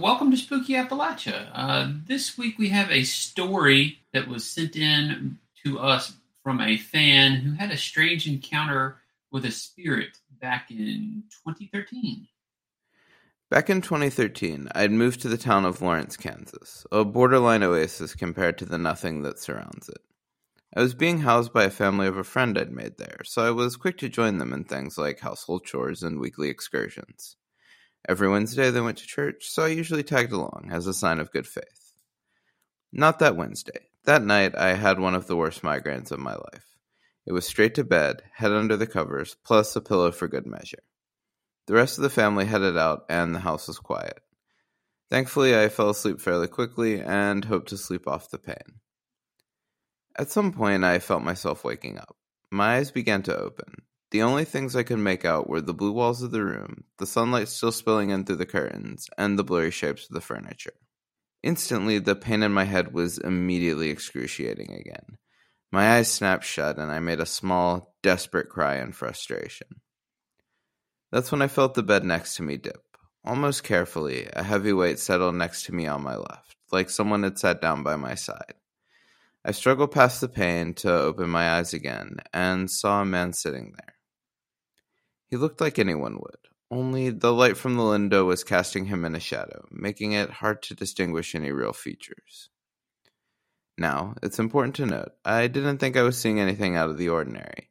Welcome to Spooky Appalachia. Uh, this week we have a story that was sent in to us from a fan who had a strange encounter with a spirit back in 2013. Back in 2013, I had moved to the town of Lawrence, Kansas, a borderline oasis compared to the nothing that surrounds it. I was being housed by a family of a friend I'd made there, so I was quick to join them in things like household chores and weekly excursions. Every Wednesday they went to church, so I usually tagged along as a sign of good faith. Not that Wednesday. That night I had one of the worst migraines of my life. It was straight to bed, head under the covers, plus a pillow for good measure. The rest of the family headed out, and the house was quiet. Thankfully, I fell asleep fairly quickly and hoped to sleep off the pain. At some point, I felt myself waking up. My eyes began to open. The only things I could make out were the blue walls of the room, the sunlight still spilling in through the curtains, and the blurry shapes of the furniture. Instantly, the pain in my head was immediately excruciating again. My eyes snapped shut, and I made a small, desperate cry in frustration. That's when I felt the bed next to me dip. Almost carefully, a heavy weight settled next to me on my left, like someone had sat down by my side. I struggled past the pain to open my eyes again and saw a man sitting there. He looked like anyone would, only the light from the window was casting him in a shadow, making it hard to distinguish any real features. Now, it's important to note, I didn't think I was seeing anything out of the ordinary.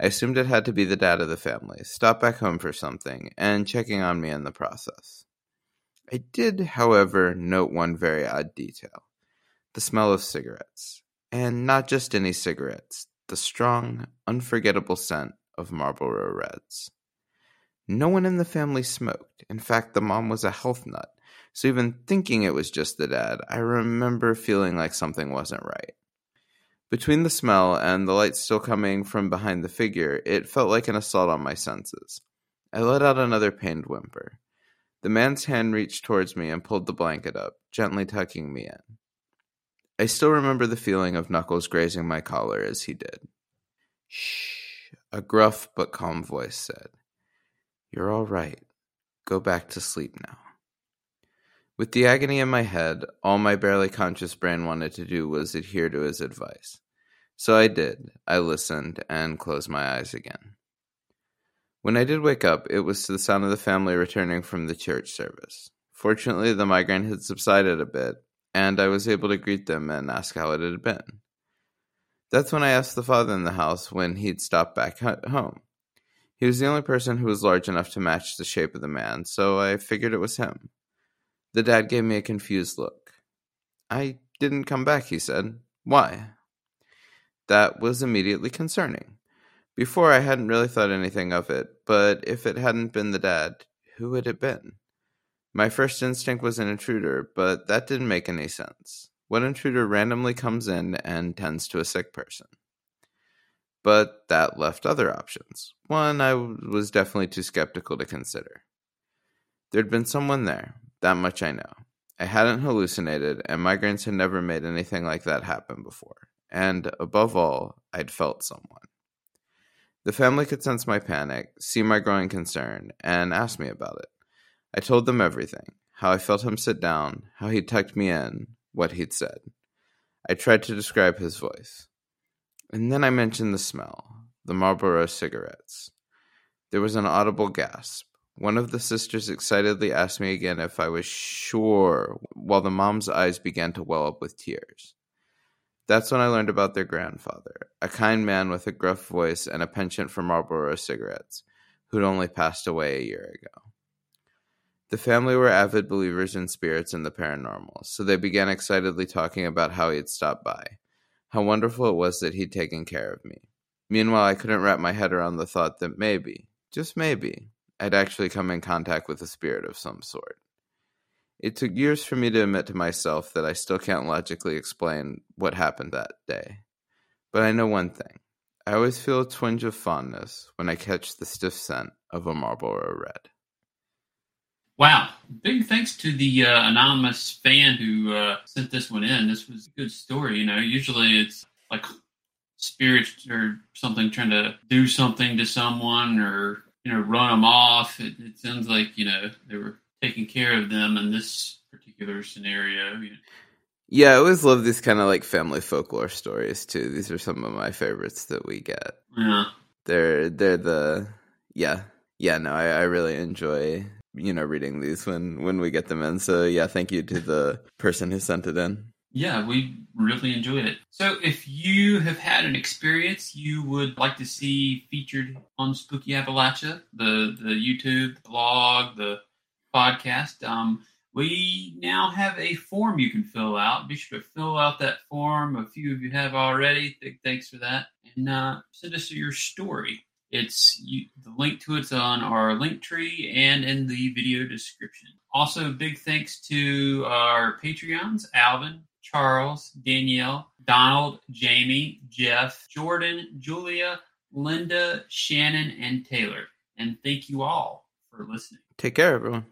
I assumed it had to be the dad of the family, stopped back home for something, and checking on me in the process. I did, however, note one very odd detail the smell of cigarettes. And not just any cigarettes, the strong, unforgettable scent of Marlboro Reds. No one in the family smoked. In fact, the mom was a health nut. So even thinking it was just the dad, I remember feeling like something wasn't right. Between the smell and the light still coming from behind the figure, it felt like an assault on my senses. I let out another pained whimper. The man's hand reached towards me and pulled the blanket up, gently tucking me in. I still remember the feeling of knuckles grazing my collar as he did. Shh a gruff but calm voice said, You're all right. Go back to sleep now. With the agony in my head, all my barely conscious brain wanted to do was adhere to his advice. So I did. I listened and closed my eyes again. When I did wake up, it was to the sound of the family returning from the church service. Fortunately, the migraine had subsided a bit, and I was able to greet them and ask how it had been. That's when I asked the father in the house when he'd stopped back home. He was the only person who was large enough to match the shape of the man, so I figured it was him. The dad gave me a confused look. I didn't come back, he said. Why? That was immediately concerning. Before, I hadn't really thought anything of it, but if it hadn't been the dad, who had it been? My first instinct was an intruder, but that didn't make any sense. What intruder randomly comes in and tends to a sick person? But that left other options. One I was definitely too skeptical to consider. There'd been someone there, that much I know. I hadn't hallucinated, and migraines had never made anything like that happen before. And above all, I'd felt someone. The family could sense my panic, see my growing concern, and ask me about it. I told them everything how I felt him sit down, how he tucked me in, what he'd said. I tried to describe his voice. And then I mentioned the smell, the Marlboro cigarettes. There was an audible gasp. One of the sisters excitedly asked me again if I was sure, while the mom's eyes began to well up with tears. That's when I learned about their grandfather, a kind man with a gruff voice and a penchant for Marlboro cigarettes, who'd only passed away a year ago. The family were avid believers in spirits and the paranormal, so they began excitedly talking about how he had stopped by, how wonderful it was that he'd taken care of me. Meanwhile, I couldn't wrap my head around the thought that maybe, just maybe, I'd actually come in contact with a spirit of some sort. It took years for me to admit to myself that I still can't logically explain what happened that day. But I know one thing. I always feel a twinge of fondness when I catch the stiff scent of a Marlboro Red. Wow. Big thanks to the uh, anonymous fan who uh, sent this one in. This was a good story. You know, usually it's like spirits or something trying to do something to someone or, you know, run them off. It, it sounds like, you know, they were taking care of them in this particular scenario. You know. Yeah, I always love these kind of like family folklore stories too. These are some of my favorites that we get. Yeah. They're they're the yeah yeah no I, I really enjoy you know reading these when when we get them in. So yeah, thank you to the person who sent it in. Yeah, we really enjoyed it. So, if you have had an experience you would like to see featured on Spooky Appalachia, the the YouTube, the blog, the podcast, um, we now have a form you can fill out. Be sure to fill out that form. A few of you have already. Thanks for that, and uh, send us your story. It's you, the link to it's on our Linktree and in the video description. Also, big thanks to our Patreons, Alvin, Charles, Danielle, Donald, Jamie, Jeff, Jordan, Julia, Linda, Shannon, and Taylor. And thank you all for listening. Take care, everyone.